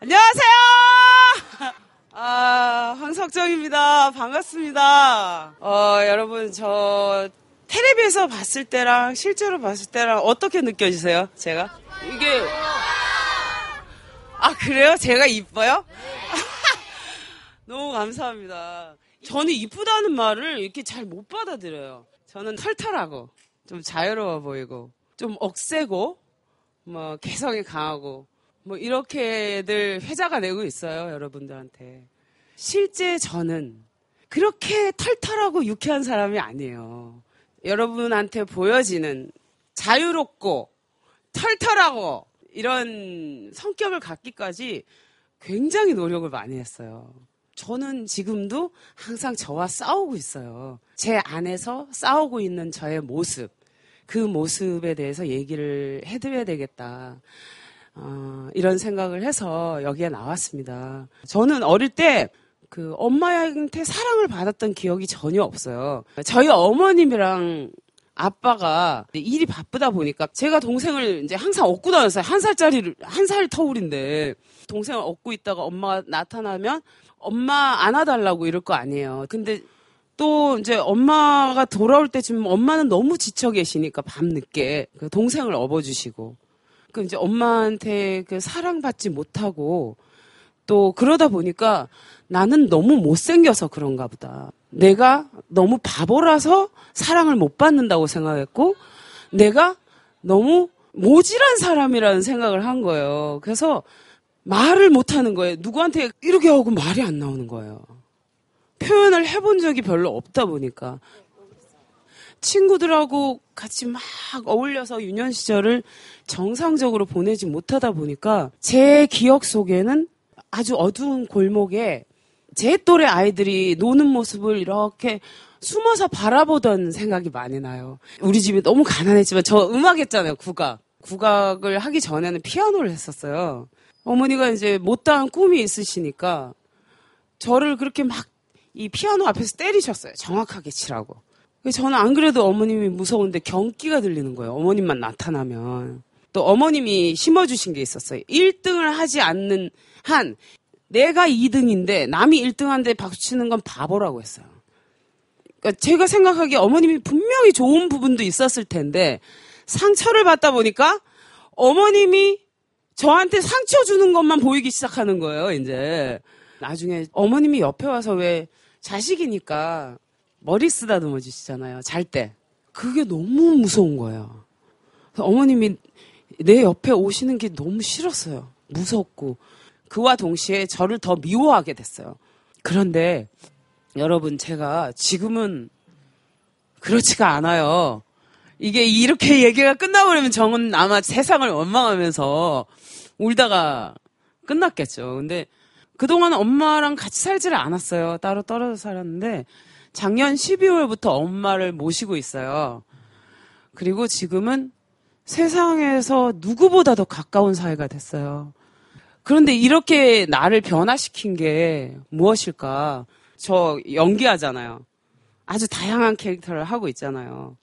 안녕하세요! 아, 황석정입니다. 반갑습니다. 어, 여러분, 저, 텔레비에서 봤을 때랑 실제로 봤을 때랑 어떻게 느껴지세요? 제가? 이게, 아, 그래요? 제가 이뻐요? 너무 감사합니다. 저는 이쁘다는 말을 이렇게 잘 못 받아들여요. 저는 털털하고, 좀 자유로워 보이고, 좀 억세고, 뭐, 개성이 강하고, 뭐, 이렇게들 회자가 되고 있어요, 여러분들한테. 실제 저는 그렇게 털털하고 유쾌한 사람이 아니에요. 여러분한테 보여지는 자유롭고 털털하고 이런 성격을 갖기까지 굉장히 노력을 많이 했어요. 저는 지금도 항상 저와 싸우고 있어요. 제 안에서 싸우고 있는 저의 모습, 그 모습에 대해서 얘기를 해드려야 되겠다. 어, 이런 생각을 해서 여기에 나왔습니다. 저는 어릴 때 그 엄마한테 사랑을 받았던 기억이 전혀 없어요. 저희 어머님이랑 아빠가 일이 바쁘다 보니까 제가 동생을 이제 항상 업고 다녔어요. 한 살짜리를 한 살 터울인데 동생을 업고 있다가 엄마가 나타나면 엄마 안아달라고 이럴 거 아니에요. 근데 또 이제 엄마가 돌아올 때쯤 엄마는 너무 지쳐 계시니까 밤 늦게 그 동생을 업어주시고 그 이제 엄마한테 그 사랑받지 못하고 또 그러다 보니까 나는 너무 못생겨서 그런가 보다. 내가 너무 바보라서 사랑을 못 받는다고 생각했고 내가 너무 모질한 사람이라는 생각을 한 거예요. 그래서 말을 못 하는 거예요. 누구한테 이렇게 하고 말이 안 나오는 거예요. 표현을 해본 적이 별로 없다 보니까. 친구들하고 같이 막 어울려서 유년 시절을 정상적으로 보내지 못하다 보니까 제 기억 속에는 아주 어두운 골목에 제 또래 아이들이 노는 모습을 이렇게 숨어서 바라보던 생각이 많이 나요. 우리 집이 너무 가난했지만 저 음악 했잖아요, 국악. 국악을 하기 전에는 피아노를 했었어요. 어머니가 이제 못다한 꿈이 있으시니까 저를 그렇게 막 이 피아노 앞에서 때리셨어요. 정확하게 치라고. 저는 안 그래도 어머님이 무서운데 경기가 들리는 거예요. 어머님만 나타나면. 또 어머님이 심어주신 게 있었어요. 1등을 하지 않는 한 내가 2등인데 남이 1등한데 박수 치는 건 바보라고 했어요. 그러니까 제가 생각하기에 어머님이 분명히 좋은 부분도 있었을 텐데 상처를 받다 보니까 어머님이 저한테 상처 주는 것만 보이기 시작하는 거예요, 이제. 나중에 어머님이 옆에 와서 왜 자식이니까 머리 쓰다듬어 주시잖아요, 잘 때. 그게 너무 무서운 거예요. 어머님이 내 옆에 오시는 게 너무 싫었어요. 무섭고. 그와 동시에 저를 더 미워하게 됐어요. 그런데 여러분, 제가 지금은 그렇지가 않아요. 이게 이렇게 얘기가 끝나버리면 정은 아마 세상을 원망하면서 울다가 끝났겠죠. 근데 그동안 엄마랑 같이 살지를 않았어요. 따로 떨어져 살았는데 작년 12월부터 엄마를 모시고 있어요. 그리고 지금은 세상에서 누구보다 도 가까운 사이가 됐어요. 그런데 이렇게 나를 변화시킨 게 무엇일까? 저 연기하잖아요. 아주 다양한 캐릭터를 하고 있잖아요.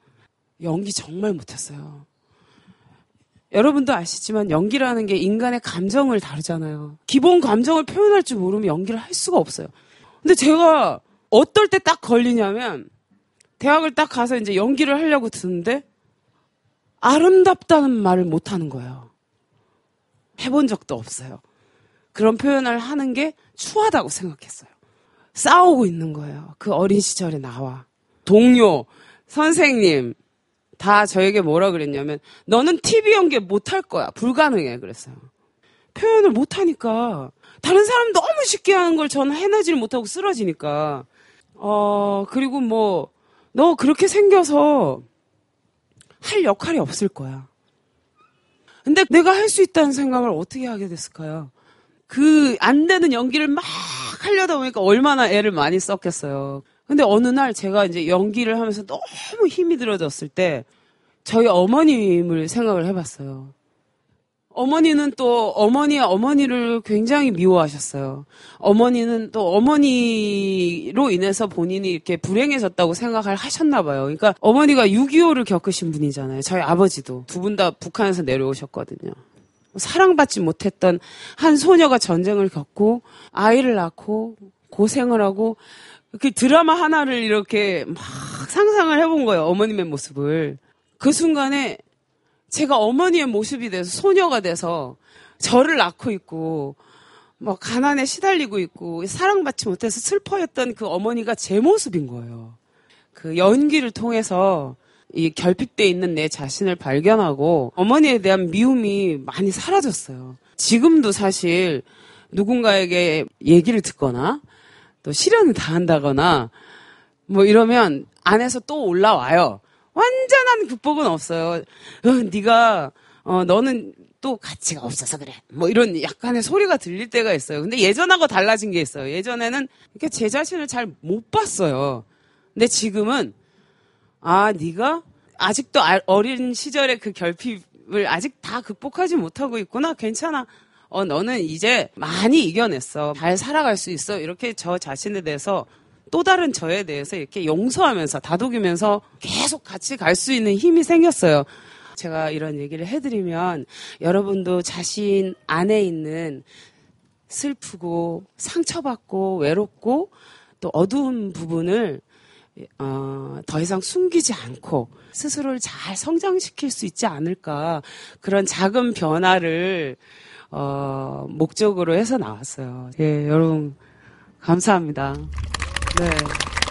연기 정말 못했어요. 여러분도 아시지만 연기라는 게 인간의 감정을 다루잖아요. 기본 감정을 표현할 줄 모르면 연기를 할 수가 없어요. 근데 제가 어떨 때 딱 걸리냐면 대학을 딱 가서 이제 연기를 하려고 드는데 아름답다는 말을 못 하는 거예요. 해본 적도 없어요. 그런 표현을 하는 게 추하다고 생각했어요. 싸우고 있는 거예요. 그 어린 시절에 나와. 동료, 선생님, 다 저에게 뭐라 그랬냐면, 너는 TV 연기 못할 거야. 불가능해. 그랬어요. 표현을 못하니까. 다른 사람 너무 쉽게 하는 걸 저는 해내지를 못하고 쓰러지니까. 어, 그리고 뭐, 너 그렇게 생겨서 할 역할이 없을 거야. 근데 내가 할 수 있다는 생각을 어떻게 하게 됐을까요? 그 안 되는 연기를 막 하려다 보니까 얼마나 애를 많이 썼겠어요. 근데 어느 날 제가 이제 연기를 하면서 너무 힘이 들어졌을 때 저희 어머님을 생각을 해봤어요. 어머니는 또 어머니의 어머니를 굉장히 미워하셨어요. 어머니는 또 어머니로 인해서 본인이 이렇게 불행해졌다고 생각을 하셨나 봐요. 그러니까 어머니가 6.25를 겪으신 분이잖아요. 저희 아버지도 두 분 다 북한에서 내려오셨거든요. 사랑받지 못했던 한 소녀가 전쟁을 겪고 아이를 낳고 고생을 하고 그 드라마 하나를 이렇게 막 상상을 해본 거예요. 어머님의 모습을. 그 순간에 제가 어머니의 모습이 돼서 소녀가 돼서 저를 낳고 있고 뭐 가난에 시달리고 있고 사랑받지 못해서 슬퍼했던 그 어머니가 제 모습인 거예요. 그 연기를 통해서 이 결핍돼 있는 내 자신을 발견하고 어머니에 대한 미움이 많이 사라졌어요. 지금도 사실 누군가에게 얘기를 듣거나 또 실현을 당한다거나 뭐 이러면 안에서 또 올라와요. 완전한 극복은 없어요. 어, 네가 어 너는 또 가치가 없어서 그래. 뭐 이런 약간의 소리가 들릴 때가 있어요. 근데 예전하고 달라진 게 있어요. 예전에는 이렇게 제 자신을 잘 못 봤어요. 근데 지금은 아 네가 아직도 어린 시절의 그 결핍을 아직 다 극복하지 못하고 있구나. 괜찮아. 어 너는 이제 많이 이겨냈어. 잘 살아갈 수 있어. 이렇게 저 자신에 대해서 또 다른 저에 대해서 이렇게 용서하면서 다독이면서 계속 같이 갈 수 있는 힘이 생겼어요. 제가 이런 얘기를 해드리면 여러분도 자신 안에 있는 슬프고 상처받고 외롭고 또 어두운 부분을 어, 더 이상 숨기지 않고 스스로를 잘 성장시킬 수 있지 않을까 그런 작은 변화를 어, 목적으로 해서 나왔어요. 예, 여러분 감사합니다. 네.